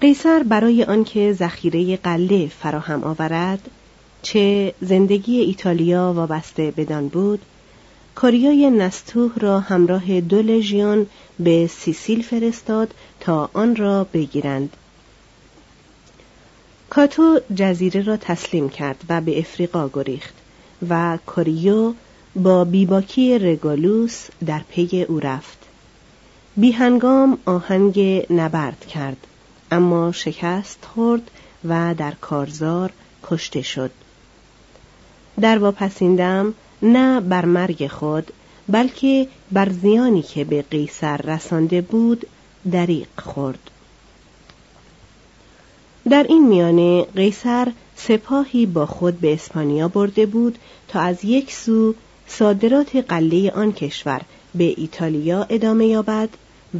قیصر برای آنکه ذخیره قله فراهم آورد چه زندگی ایتالیا وابسته بدان بود کوریای نستوه را همراه دو لژیون به سیسیل فرستاد تا آن را بگیرند. کاتو جزیره را تسلیم کرد و به افریقا گریخت و کوریو با بیباکی رگالوس در پی او رفت. بیهنگام آهنگ نبرد کرد. اما شکست خورد و در کارزار کشته شد. در واپسیندم نه بر مرگ خود بلکه بر زیانی که به قیصر رسانده بود دریق خورد. در این میانه قیصر سپاهی با خود به اسپانیا برده بود تا از یک سو صادرات قله آن کشور به ایتالیا ادامه یابد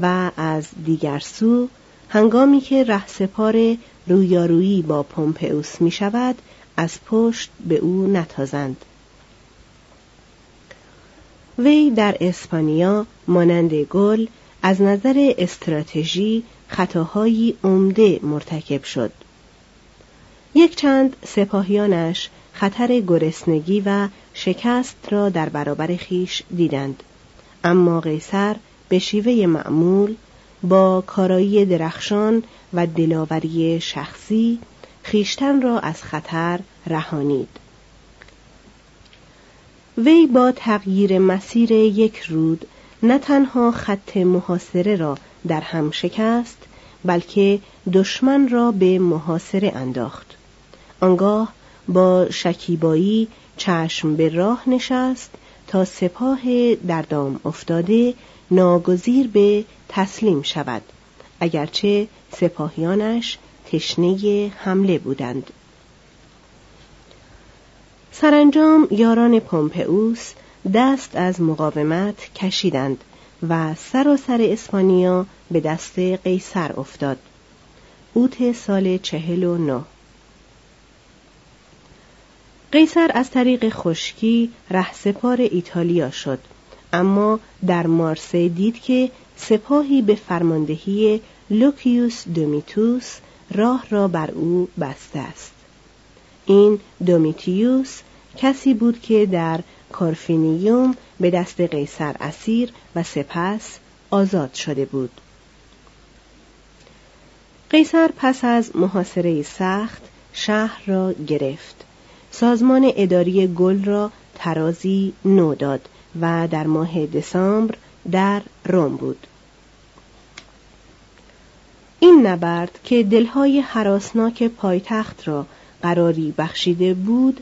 و از دیگر سو هنگامی که رهسپار رویارویی با پومپئوس می شود از پشت به او نتازند. وی در اسپانیا مانند گل از نظر استراتژی خطاهایی عمده مرتکب شد. یک چند سپاهیانش خطر گرسنگی و شکست را در برابر خیش دیدند. اما قیصر به شیوه معمول با کارایی درخشان و دلاوری شخصی خیشتن را از خطر رهانید. وی با تغییر مسیر یک رود نه تنها خط محاصره را در هم شکست بلکه دشمن را به محاصره انداخت. آنگاه با شکیبایی چشم به راه نشست تا سپاه در دام افتاده ناگزیر به تسلیم شود اگرچه سپاهیانش تشنه حمله بودند. سرانجام یاران پومپئوس دست از مقاومت کشیدند و سراسر اسپانیا به دست قیصر افتاد. اوت سال چهل و نه. قیصر از طریق خشکی رهسپار ایتالیا شد. اما در مارسی دید که سپاهی به فرماندهی لوکیوس دومیتوس راه را بر او بسته است. این دومیتیوس کسی بود که در کارفینیوم به دست قیصر اسیر و سپس آزاد شده بود. قیصر پس از محاصره سخت شهر را گرفت. سازمان اداری گل را ترازی نو داد و در ماه دسامبر در روم بود. این نبرد که دلهای حراسناک پایتخت را قراری بخشیده بود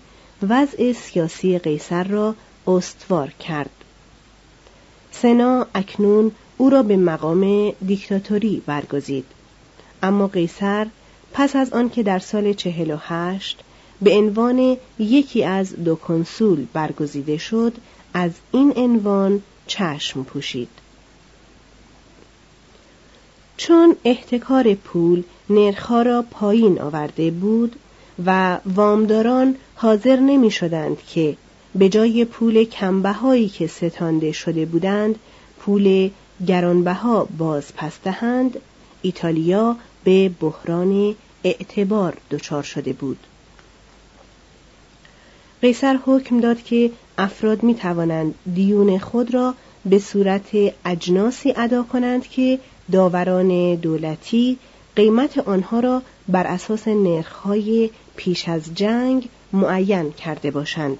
وضع سیاسی قیصر را استوار کرد. سنا اکنون او را به مقام دیکتاتوری برگزید. اما قیصر پس از آنکه در سال چهل و هشت به عنوان یکی از دو کنسول برگزیده شد از این عنوان چشم پوشید. چون احتکار پول نرخها را پایین آورده بود و وامداران حاضر نمی شدند که به جای پول کمبهایی که ستانده شده بودند پول گرانبها باز پس دهند ایتالیا به بحران اعتبار دچار شده بود. قیصر حکم داد که افراد می توانند دیون خود را به صورت اجناسی ادا کنند که داوران دولتی قیمت آنها را بر اساس نرخهای پیش از جنگ معین کرده باشند.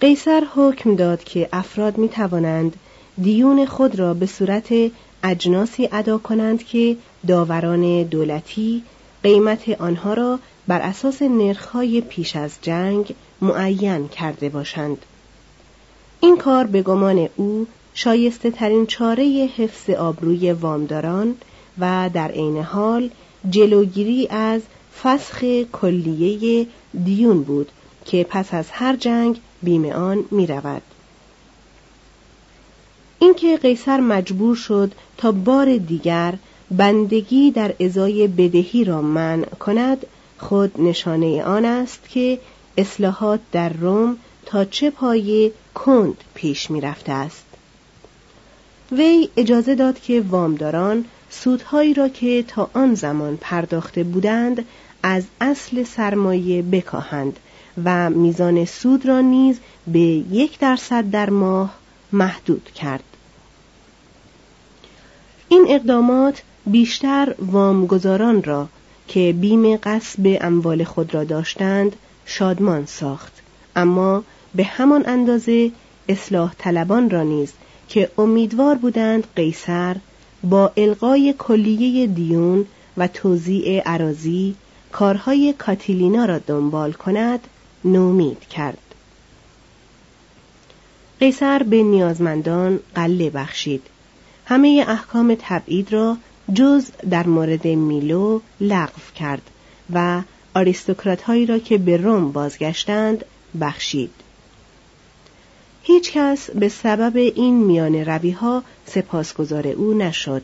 قیصر حکم داد که افراد می توانند دیون خود را به صورت اجناسی ادا کنند که داوران دولتی قیمت آنها را بر اساس نرخهای پیش از جنگ معین کرده باشند این کار به گمان او شایسته ترین چاره حفظ آبروی وامداران و در عین حال جلوگیری از فسخ کلیه دیون بود که پس از هر جنگ بیمه آن می رود. اینکه قیصر مجبور شد تا بار دیگر بندگی در ازای بدهی را منع کند خود نشانه آن است که اصلاحات در روم تا چه پایه کند پیش می رفته است. وی اجازه داد که وامداران سودهایی را که تا آن زمان پرداخته بودند از اصل سرمایه بکاهند و میزان سود را نیز به یک درصد در ماه محدود کرد. این اقدامات بیشتر وامگذاران را که بیم قصب اموال خود را داشتند شادمان ساخت. اما به همان اندازه اصلاح طلبان را نیز که امیدوار بودند قیصر با القای کلیه دیون و توزیع عراضی کارهای کاتیلینا را دنبال کند نومید کرد. قیصر به نیازمندان قله بخشید. همه احکام تبعید را جز در مورد میلو لغو کرد و آریستوکرات هایی را که به روم بازگشتند بخشید. هیچ کس به سبب این میان روی ها سپاسگزار او نشد.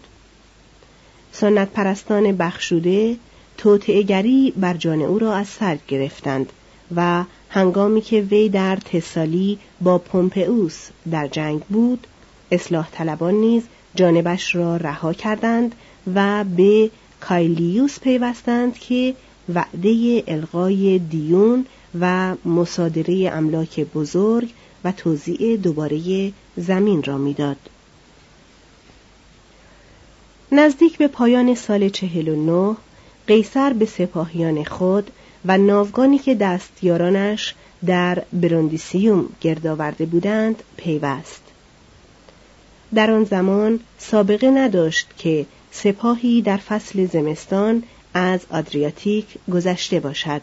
سنت پرستان بخشوده توطعهگری بر جان او را از سر گرفتند و هنگامی که وی در تسالی با پومپئوس در جنگ بود اصلاح طلبان نیز جانبش را رها کردند و به کایلیوس پیوستند که وعده القای دیون و مصادره املاک بزرگ و توزیع دوباره زمین را می‌داد. نزدیک به پایان سال چهل و نه قیصر به سپاهیان خود و ناوگانی که دستیارانش در بروندیسیوم گرد آورده بودند پیوست در آن زمان سابقه نداشت که سپاهی در فصل زمستان از آدریاتیک گذشته باشد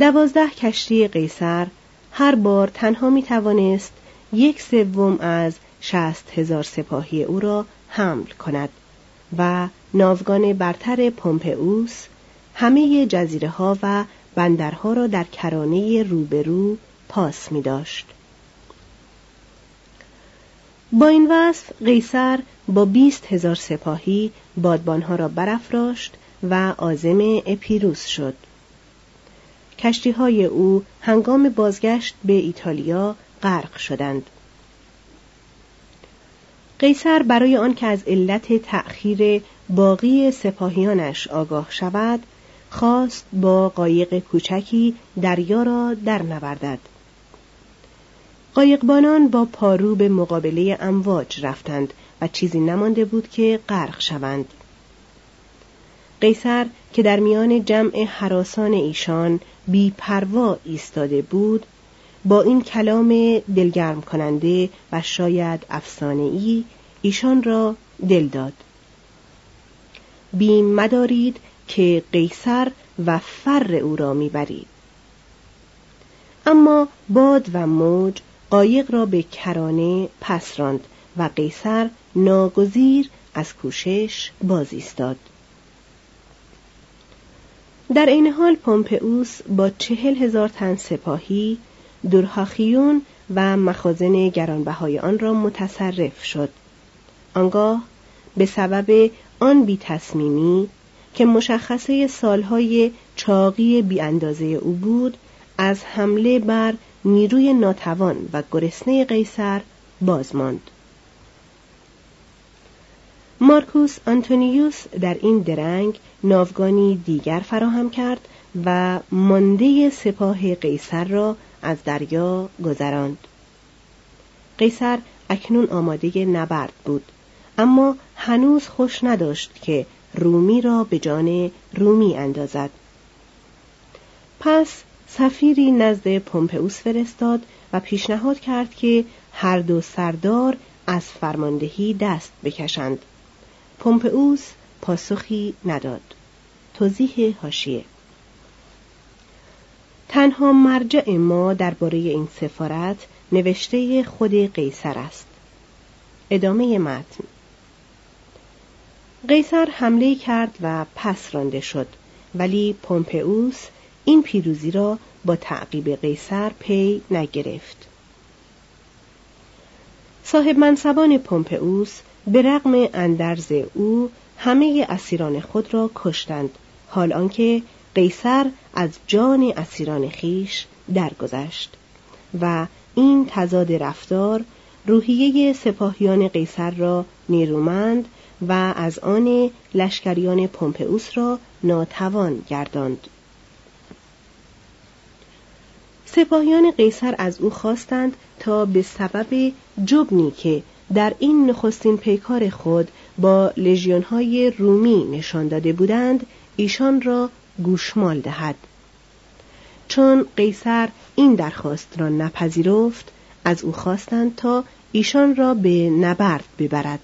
دوازده کشتی قیصر هر بار تنها می توانست یک سوم از شست هزار سپاهی او را حمل کند و ناوگان برتر پومپئوس همه جزیره ها و بندرها را در کرانه روبرو پاس می داشت. با این وصف قیصر با بیست هزار سپاهی بادبانها را برافراشت و عازم اپیروس شد. کشتی های او هنگام بازگشت به ایتالیا غرق شدند. قیصر برای آنکه از علت تأخیر باقی سپاهیانش آگاه شود خواست با قایق کوچکی دریا را در نوردد قایقبانان با پارو به مقابله امواج رفتند و چیزی نمانده بود که غرق شوند. قیصر که در میان جمع حراسان ایشان بی پروا ایستاده بود با این کلام دلگرم کننده و شاید افسانه ای ایشان را دل داد. بیم مدارید که قیصر و فر او را می‌برید. اما باد و موج قایق را به کرانه پس راند و قیصر ناگزیر از کوشش باز ایستاد در این حال پومپئوس با چهل هزار تن سپاهی درهاخیون و مخازن گرانبهای آن را متصرف شد. آنگاه به سبب آن بی تصمیمی که مشخصه سالهای چاقی بی اندازه او بود از حمله بر نیروی ناتوان و گرسنه قیصر باز ماند. مارکوس آنتونیوس در این درنگ ناوگانی دیگر فراهم کرد و مانده سپاه قیصر را از دریا گذراند. قیصر اکنون آماده نبرد بود اما هنوز خوش نداشت که رومی را به جان رومی اندازد پس سفیری نزد پومپئوس فرستاد و پیشنهاد کرد که هر دو سردار از فرماندهی دست بکشند. پومپئوس پاسخی نداد. توضیح هاشیه تنها مرجع ما درباره این سفارت نوشته خود قیصر است. ادامه متن. قیصر حمله کرد و پس رانده شد ولی پومپئوس این پیروزی را با تعقیب قیصر پی نگرفت. صاحب منصبان پومپئوس به رغم اندرز او همه اسیران خود را کشتند حال آنکه قیصر از جان اسیران خیش درگذشت و این تضاد رفتار روحیه سپاهیان قیصر را نیرومند و از آن لشکریان پومپئوس را ناتوان گرداند. سپاهیان قیصر از او خواستند تا به سبب جبنی که در این نخستین پیکار خود با لژیونهای رومی نشان داده بودند ایشان را گوشمال دهد. چون قیصر این درخواست را نپذیرفت از او خواستند تا ایشان را به نبرد ببرد.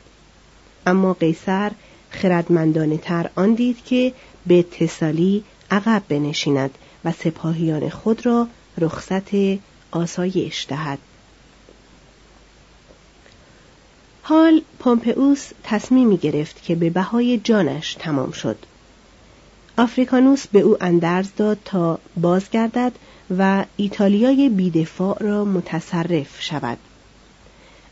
اما قیصر خردمندانه تر آن دید که به تسالی عقب بنشیند و سپاهیان خود را رخصت آسایش دهد. حال پومپئوس تصمیمی گرفت که به بهای جانش تمام شد. آفریکانوس به او اندرز داد تا بازگردد و ایتالیای بیدفاع را متصرف شود.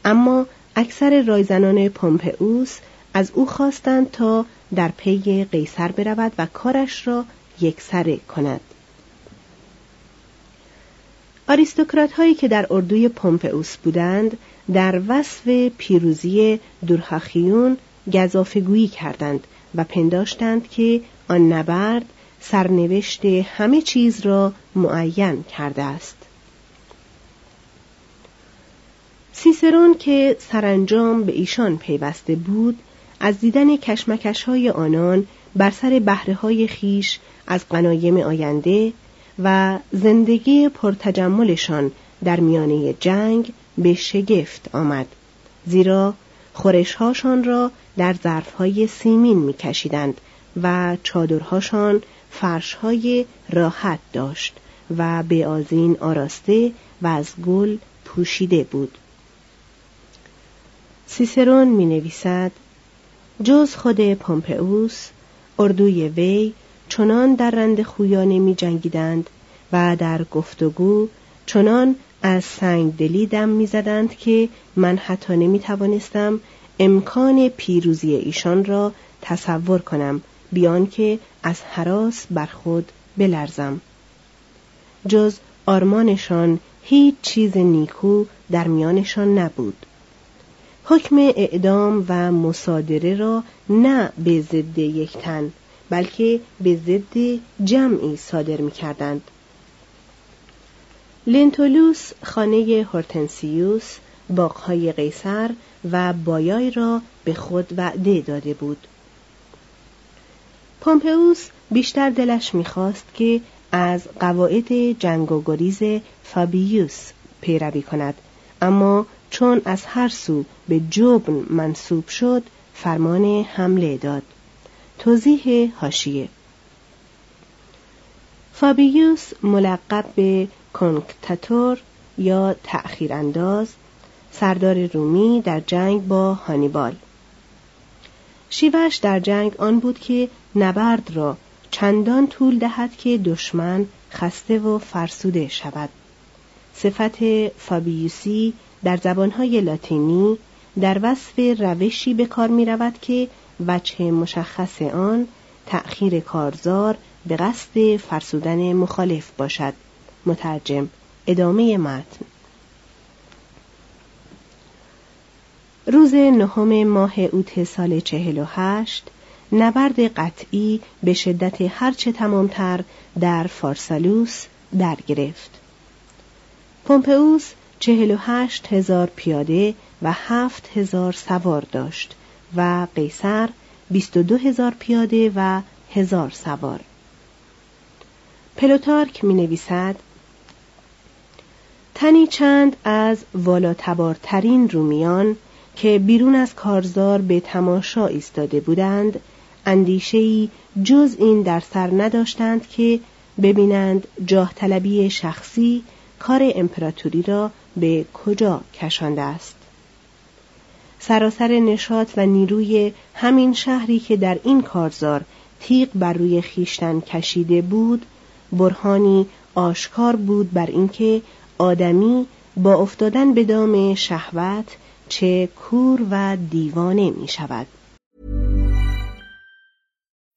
اما اکثر رایزنان پومپئوس از او خواستند تا در پی قیصر برود و کارش را یکسره کند. آریستوکرات هایی که در اردوی پومپئوس بودند در وصف پیروزی دورهاخیون گذافگویی کردند و پنداشتند که آن نبرد سرنوشت همه چیز را معین کرده است. سیسرون که سرانجام به ایشان پیوسته بود از دیدن کشمکش های آنان بر سر بهره های خیش از قنایم آینده و زندگی پرتجملشان در میانه جنگ به شگفت آمد زیرا خورشهاشان را در ظرفهای سیمین میکشیدند و چادرهاشان فرشهای راحت داشت و به آزین آراسته و از گل پوشیده بود. سیسرون می نویسد جز خود پومپئوس اردوی وی چنان در رند خویانه می جنگیدند و در گفتگو چنان از سنگ دلی دم می‌زدند که من حتی نمی توانستم امکان پیروزی ایشان را تصور کنم بیان که از حراس بر خود بلرزم. جز آرمانشان هیچ چیز نیکو در میانشان نبود. حکم اعدام و مصادره را نه به ضد یک تن بلکه به ضد جمعی صادر می کردند. لنتولوس خانه هورتنسیوس باغهای قیصر و بایای را به خود وعده داده بود پومپئوس بیشتر دلش می‌خواست که از قواعد جنگ و گریز فابیوس پیروی کند اما چون از هر سو به جبن منصوب شد فرمان حمله داد توضیح هاشیه فابیوس ملقب به کنکتاتور یا تأخیر انداز سردار رومی در جنگ با هانیبال. شیوش در جنگ آن بود که نبرد را چندان طول دهد که دشمن خسته و فرسوده شود. صفت فابیوسی در زبانهای لاتینی در وصف روشی به کار می رود که وجه مشخص آن تأخیر کارزار به قصد فرسودن مخالف باشد. مترجم ادامه متن. روز نهم ماه اوت سال چهل و هشت نبرد قطعی به شدت هرچه تمامتر در فارسالوس در گرفت. پومپئوس چهل و هشت هزار پیاده و هفت هزار سوار داشت. و قیصر بیست و دو هزار پیاده و هزار سوار. پلوتارک می نویسد تنی چند از والاتبارترین رومیان که بیرون از کارزار به تماشا ایستاده بودند اندیشهای جز این در سر نداشتند که ببینند جاه طلبی شخصی کار امپراتوری را به کجا کشانده است سراسر نشاط و نیروی همین شهری که در این کارزار تیغ بر روی خیشتن کشیده بود برهانی آشکار بود بر اینکه آدمی با افتادن به دام شهوت چه کور و دیوانه می شود.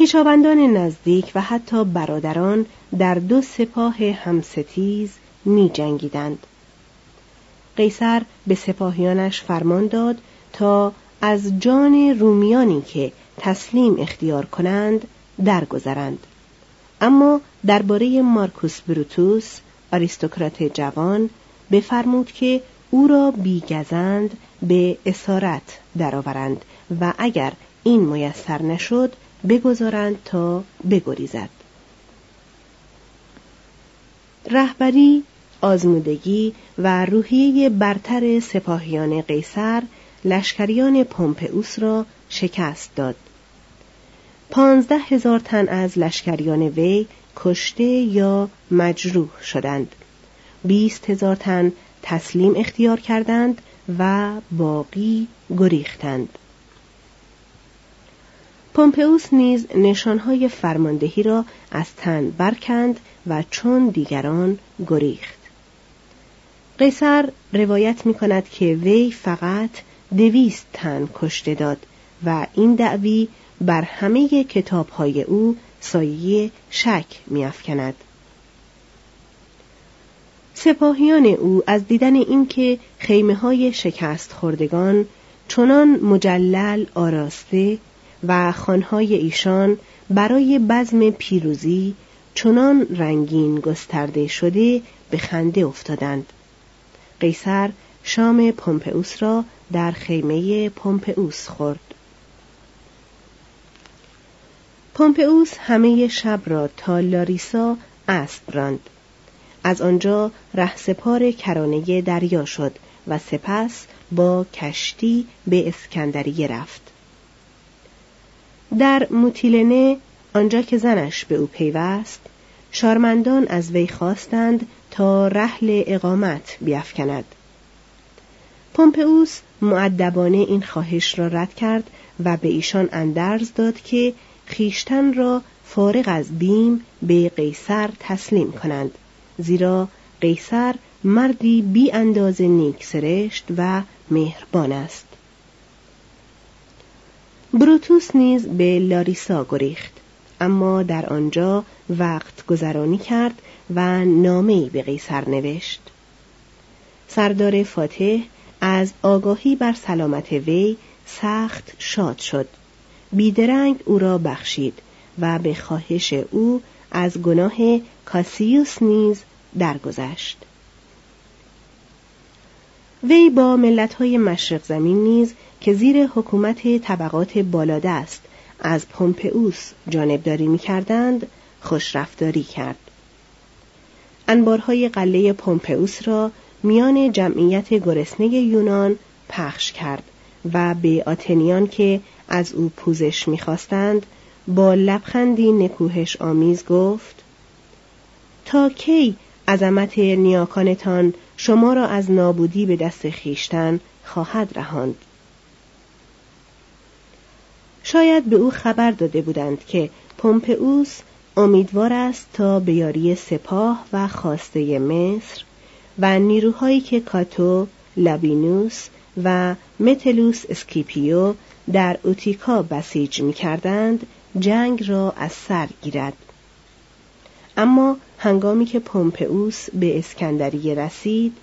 خیشاوندان نزدیک و حتی برادران در دو سپاه همستیز می جنگیدند. قیصر به سپاهیانش فرمان داد تا از جان رومیانی که تسلیم اختیار کنند درگذرند اما درباره مارکوس بروتوس آریستوکرات جوان بفرمود که او را بیگزند به اسارت درآورند و اگر این میسر نشد بگذارند تا بگریزد. رهبری آزمودگی و روحیه برتر سپاهیان قیصر لشکریان پومپئوس را شکست داد. پانزده هزار تن از لشکریان وی کشته یا مجروح شدند. بیست هزار تن تسلیم اختیار کردند و باقی گریختند. پومپئوس نیز نشانهای فرماندهی را از تن برکند و چون دیگران گریخت. قیصر روایت می کند که وی فقط دویست تن کشته داد و این دعوی بر همه کتابهای او سایه شک میافکند. سپاهیان او از دیدن اینکه خیمه های شکست خوردگان چنان مجلل آراسته و خانهای ایشان برای بزم پیروزی چنان رنگین گسترده شده به خنده افتادند. قیصر شام پومپئوس را در خیمه پومپئوس خورد. پومپئوس همه شب را تا لاریسا اسب راند. از آنجا رهسپار کرانه دریا شد و سپس با کشتی به اسکندریه رفت. در موتیلنه آنجا که زنش به او پیوست شارمندان از وی خواستند تا رحل اقامت بیافکند. پومپئوس معدبانه این خواهش را رد کرد و به ایشان اندرز داد که خیشتن را فارغ از بیم به قیصر تسلیم کنند زیرا قیصر مردی بی انداز نیک سرشت و مهربان است. بروتوس نیز به لاریسا گریخت اما در آنجا وقت گذرانی کرد و نامهای به قیصر نوشت. سردار فاتح از آگاهی بر سلامت وی سخت شاد شد. بیدرنگ او را بخشید و به خواهش او از گناه کاسیوس نیز درگذشت. وی با ملتهای مشرق زمین نیز که زیر حکومت طبقات بالادست از پومپئوس جانبداری می‌کردند خوشرفتاری کرد. انبارهای قله پومپئوس را میان جمعیت گرسنه یونان پخش کرد و به آتنیان که از او پوزش می‌خواستند با لبخندی نکوهش آمیز گفت تا کی عظمت نیاکانتان شما را از نابودی به دست خیشتن خواهد رهاند شاید به او خبر داده بودند که پومپئوس امیدوار است تا به یاری سپاه و خواسته مصر و نیروهایی که کاتو، لابینوس و متلوس اسکیپیو در اوتیکا بسیج می کردند جنگ را از سر گیرد. اما هنگامی که پومپئوس به اسکندریه رسید،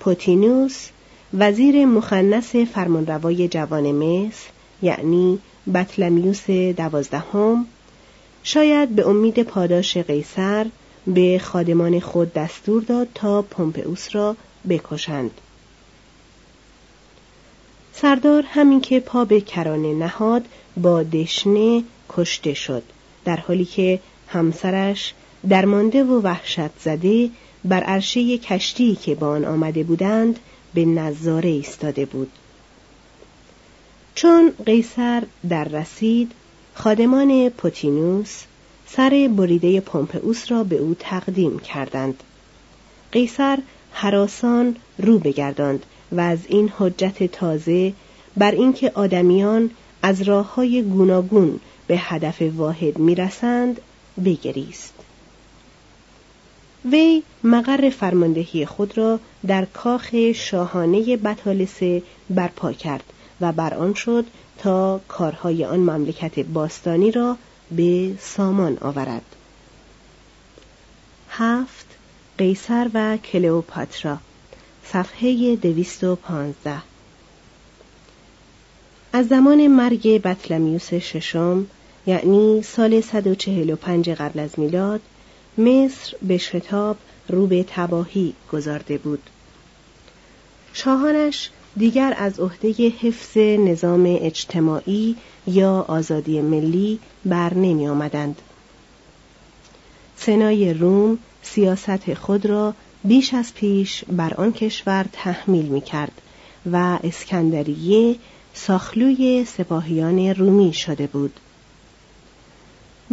پوتینوس وزیر مخنس فرمانروای جوان مصر یعنی بطلمیوس دوازدهم شاید به امید پاداش قیصر به خادمان خود دستور داد تا پومپئوس را بکشند. سردار همین که پا به کرانه نهاد با دشنه کشته شد در حالی که همسرش درمانده و وحشت زده بر عرشه کشتی که با آن آمده بودند به نظاره ایستاده بود. چون قیصر در رسید خادمان پوتینوس سر بریده پومپئوس را به او تقدیم کردند. قیصر حراسان رو بگرداند و از این حجت تازه بر اینکه آدمیان از راه های گوناگون به هدف واحد می‌رسند بگریست. وی مقر فرماندهی خود را در کاخ شاهانه بطالسه برپا کرد و بر آن شد تا کارهای آن مملکت باستانی را به سامان آورد. هفت قیصر و کلئوپاترا صفحه دویست و پانزده. از زمان مرگ بطلمیوس ششم یعنی سال 145 قبل از میلاد مصر به شتاب رو به تباهی گذارده بود شاهانش دیگر از عهده حفظ نظام اجتماعی یا آزادی ملی بر نمی آمدند. سنای روم سیاست خود را بیش از پیش بر آن کشور تحمیل می کرد و اسکندریه ساخلوی سپاهیان رومی شده بود.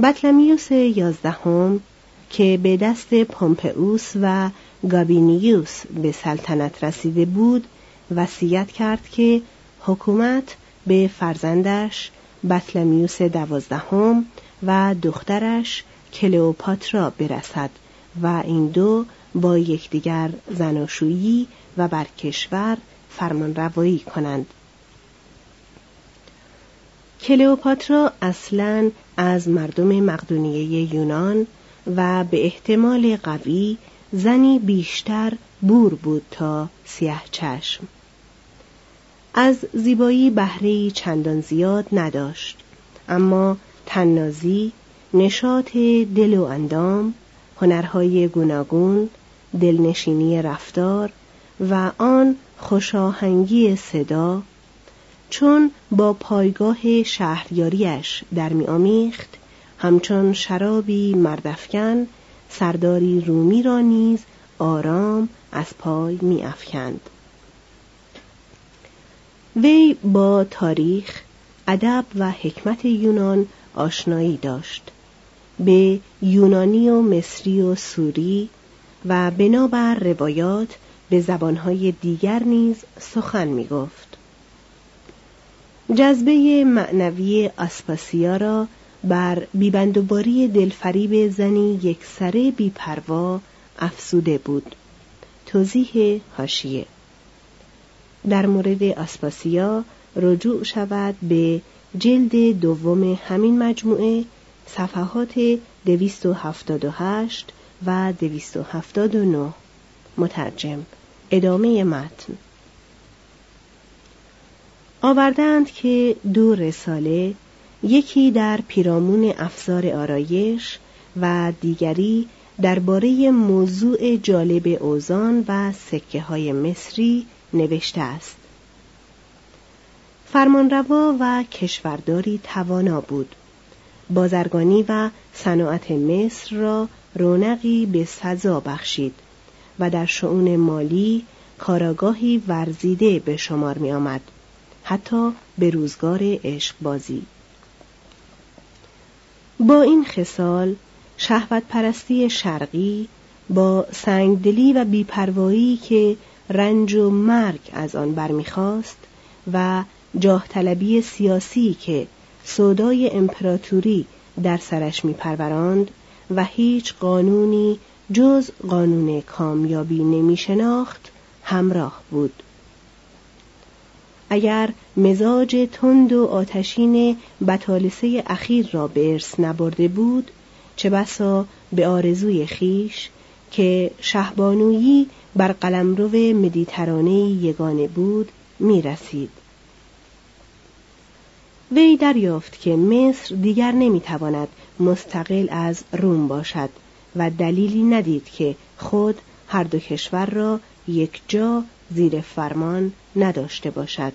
بطلمیوس یازدهم که به دست پومپئوس و گابینیوس به سلطنت رسیده بود وصیت کرد که حکومت به فرزندش بطلمیوس دوازدهم و دخترش کلئوپاترا برسد و این دو با یکدیگر زناشویی و بر کشور فرمانروایی کنند. کلئوپاترا اصلا از مردم مقدونیه یونان و به احتمال قوی زنی بیشتر بور بود تا سیاه چشم. از زیبایی بهره چندان زیاد نداشت اما تنازی نشاط دل و اندام هنرهای گوناگون دلنشینی رفتار و آن خوشاهنگی صدا چون با پایگاه شهریاریش در میآمیخت همچون شرابی مردفکن سرداری رومی را نیز آرام از پای میافکند وی با تاریخ ادب و حکمت یونان آشنایی داشت به یونانی و مصری و سوری و بنابر روایات به زبانهای دیگر نیز سخن می گفت. جذبه معنوی اسپاسیا را بر بیبندوباری دلفریب زنی یک سره بیپروا افسوده بود. توضیح هاشیه در مورد اسپاسیا رجوع شود به جلد دوم همین مجموعه صفحات 278 و 279 مترجم ادامه متن. آوردند که دو رساله یکی در پیرامون افزار آرایش و دیگری درباره موضوع جالب اوزان و سکه های مصری نوشته است. فرمانروا و کشورداری توانا بود. بازرگانی و صناعت مصر را رونقی به سزا بخشید و در شعون مالی کاراگاهی ورزیده به شمار می آمد حتی به روزگار عشق بازی با این خصال شهوت پرستی شرقی با سنگدلی و بیپروایی که رنج و مرگ از آن برمیخواست و جاه طلبی سیاسی که سودای امپراتوری در سرش میپروراند و هیچ قانونی جز قانون کامیابی نمی شناخت همراه بود. اگر مزاج تند و آتشین بطالسه اخیر را به ارث نبرده بود چه بسا به آرزوی خیش که شهبانویی بر قلمرو مدیترانه یگانه بود می رسید. وی دریافت که مصر دیگر نمی‌تواند مستقل از روم باشد و دلیلی ندید که خود هر دو کشور را یک جا زیر فرمان نداشته باشد.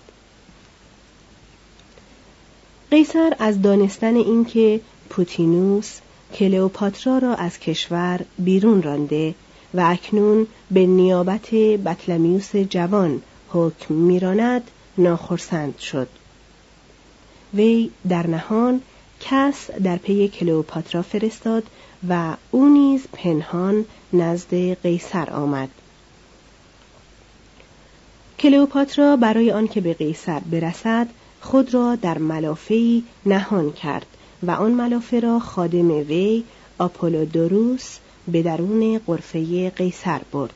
قیصر از دانستن اینکه پوتینوس کلئوپاترا را از کشور بیرون رانده و اکنون به نیابت بطلمیوس جوان حکم میراند ناخرسند شد. وی در نهان کس در پی کلئوپاترا فرستاد و او نیز پنهان نزد قیصر آمد. کلئوپاترا برای آنکه به قیصر برسد خود را در ملافهای نهان کرد و آن ملافه را خادم وی آپولودوروس به درون قرفه قیصر برد.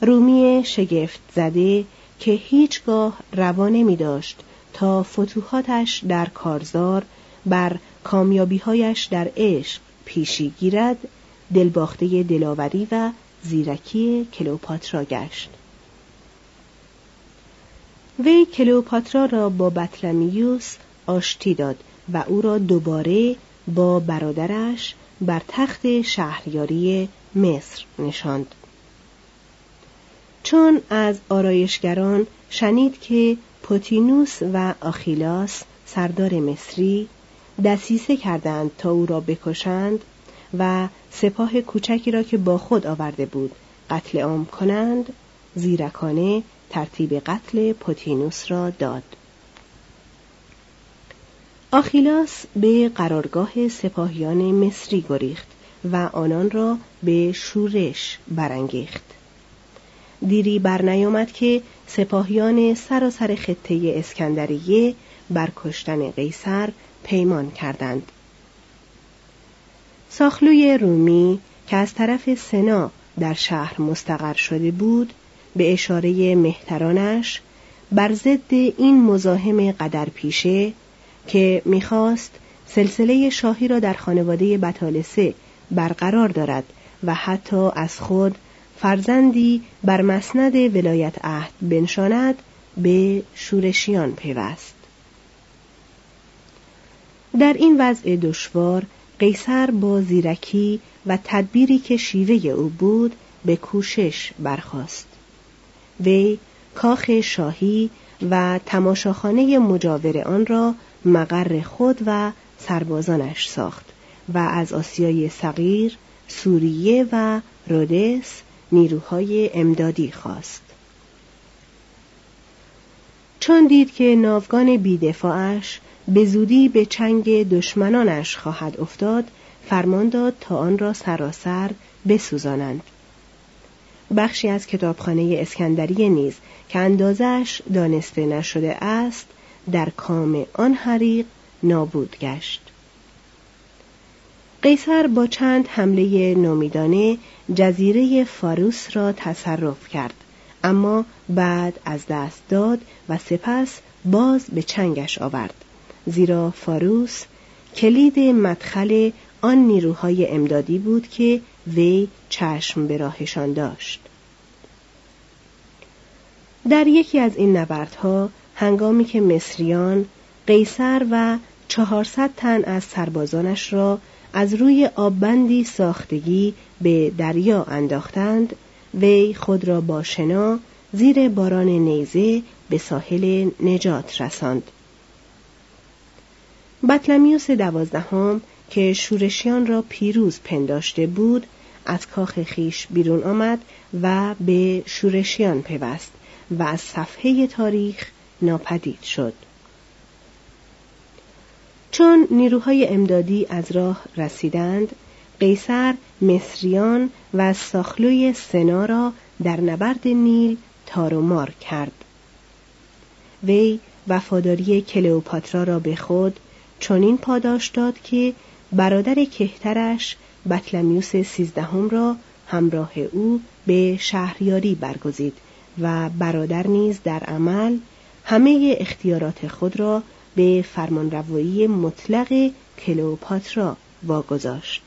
رومی شگفت زده که هیچگاه روا نمی داشت تا فتوحاتش در کارزار بر کامیابیهایش در عشق پیشی گیرد دلباخته دلاوری و زیرکی کلوپاترا گشت. وی کلوپاترا را با بطلمیوس آشتی داد و او را دوباره با برادرش بر تخت شهریاری مصر نشاند. چون از آرایشگران شنید که پوتینوس و آخیلاس سردار مصری دسیسه کردند تا او را بکشند و سپاه کوچکی را که با خود آورده بود قتل عام کنند زیرکانه ترتیب قتل پوتینوس را داد. آخیلاس به قرارگاه سپاهیان مصری گریخت و آنان را به شورش برانگیخت. دیری بر نیامد که سپاهیان سراسر خطه اسکندریه بر کشتن قیصر پیمان کردند. ساخلوی رومی که از طرف سنا در شهر مستقر شده بود به اشاره مهترانش بر ضد این مزاحم قدر پیشه که می‌خواست سلسله شاهی را در خانواده بطالسه برقرار دارد و حتی از خود فرزندی بر مسند ولایت عهد بنشاند به شورشیان پیوست. در این وضع دشوار قیصر با زیرکی و تدبیری که شیوه او بود به کوشش برخاست. وی کاخ شاهی و تماشاخانه مجاور آن را مقر خود و سربازانش ساخت و از آسیای صغیر، سوریه و رودس نیروهای امدادی خواست. چون دید که ناوگان بیدفاعش به زودی به چنگ دشمنانش خواهد افتاد فرمان داد تا آن را سراسر بسوزانند بخشی از کتابخانه اسکندریه نیز که اندازش دانسته نشده است در کام آن حریق نابود گشت. قیصر با چند حمله نومیدانه جزیره فاروس را تصرف کرد اما بعد از دست داد و سپس باز به چنگش آورد زیرا فاروس کلید مدخل آن نیروهای امدادی بود که وی چشم به راهشان داشت. در یکی از این نبردها هنگامی که مصریان قیصر و چهارصد تن از سربازانش را از روی آببندی ساختگی به دریا انداختند وی خود را با شنا زیر باران نیزه به ساحل نجات رساند. بطلمیوس دوازدهم که شورشیان را پیروز پنداشته بود از کاخ خیش بیرون آمد و به شورشیان پیوست و از صفحه تاریخ ناپدید شد. چون نیروهای امدادی از راه رسیدند قیصر مصریان و ساخلوی سنا را در نبرد نیل تارومار کرد. وی وفاداری کلئوپاترا را به خود چنین پاداش داد که برادر کهترش بطلمیوس سیزدهم را همراه او به شهریاری برگزید و برادر نیز در عمل همه اختیارات خود را به فرمانروایی مطلق کلئوپاترا واگذاشت.